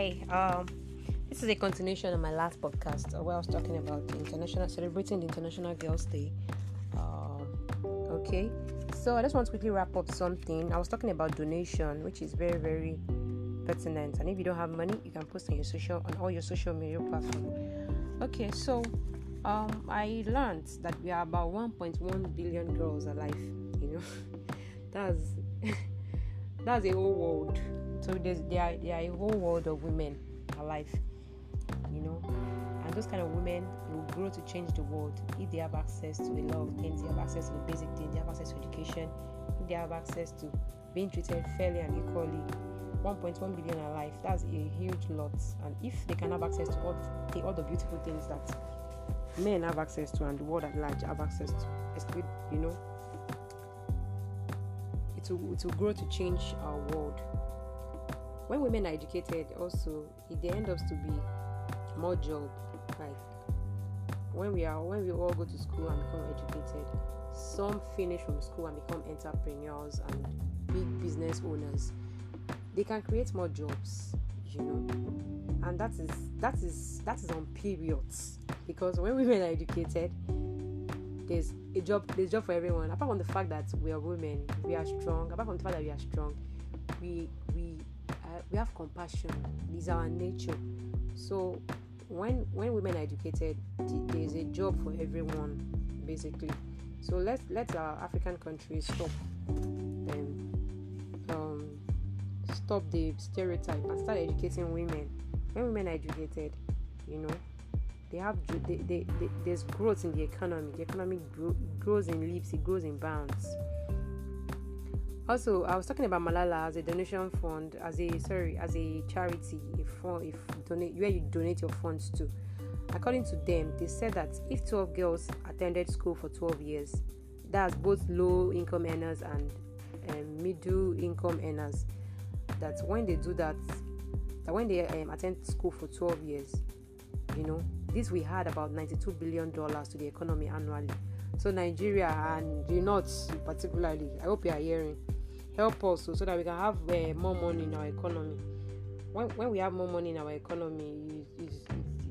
Hi. Um, this is a continuation of my last podcast uh, where I was talking about international celebrating the International Girls' Day. Um, okay, so I just want to quickly wrap up something. I was talking about donation, which is very very pertinent. And if you don't have money, you can post on your social on all your social media platforms. Okay, so um, I learned that we are about 1.1 billion girls alive. You know, that's that's a whole world so there's there are, there are a whole world of women alive, you know, and those kind of women will grow to change the world if they have access to a lot of things. They have access to the basic things. They have access to education. If they have access to being treated fairly and equally. 1.1 billion alive. That's a huge lot. And if they can have access to all the, all the beautiful things that men have access to and the world at large have access to, you know, it will, it will grow to change our world when women are educated also it they end up to be more job like when we are when we all go to school and become educated some finish from school and become entrepreneurs and big business owners they can create more jobs you know? And that is that is that is on periods because when women are educated there's a job there's a job for everyone. Apart from the fact that we are women we are strong. Apart from the fact that we are strong we we have compassion. This is our nature. So when when women are educated, there is a job for everyone, basically. So let's let our African countries stop um, um, stop the stereotype and start educating women. When women are educated, you know, they have they, they, they, there's growth in the economy. The economy grow, grows in leaps, it grows in bounds. Also, I was talking about Malala as a donation fund, as a sorry, as a charity, if if donate where you donate your funds to. According to them, they said that if 12 girls attended school for 12 years, that's both low income earners and um, middle income earners, that when they do that, that when they um, attend school for 12 years, you know, this we had about 92 billion dollars to the economy annually. So Nigeria and the North particularly, I hope you are hearing help us so, so that we can have uh, more money in our economy. When, when we have more money in our economy,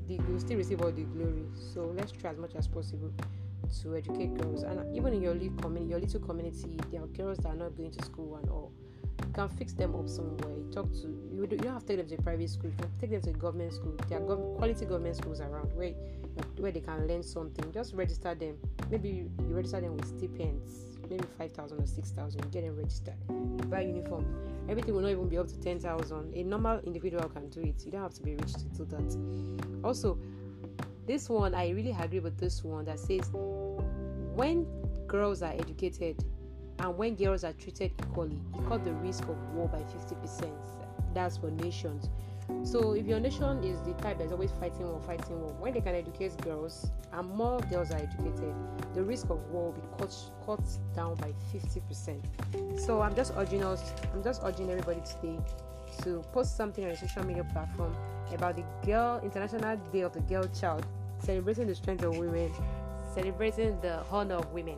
we will still receive all the glory. So let's try as much as possible to educate girls. And even in your little community, your little community, there are girls that are not going to school and all. You can fix them up somewhere. You talk to you. Don't have to take them to a private school. You can take them to a government school. There are gov- quality government schools around where where they can learn something. Just register them. Maybe you, you register them with stipends maybe 5,000 or 6,000, get them registered, you buy uniform. Everything will not even be up to 10,000. A normal individual can do it. You don't have to be rich to do that. Also, this one, I really agree with this one that says when girls are educated and when girls are treated equally, it cut the risk of war by 50%. That's for nations. So if your nation is the type that's always fighting war, fighting war, when they can educate girls and more girls are educated, the risk of war will be cut, cut down by 50%. So I'm just urging us, I'm just urging everybody today to post something on a social media platform about the Girl International Day of the Girl Child, celebrating the strength of women, celebrating the honor of women,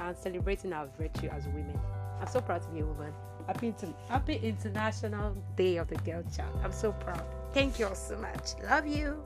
and celebrating our virtue as women. I'm so proud to be a woman. Happy, happy International Day of the Girl Child. I'm so proud. Thank you all so much. Love you.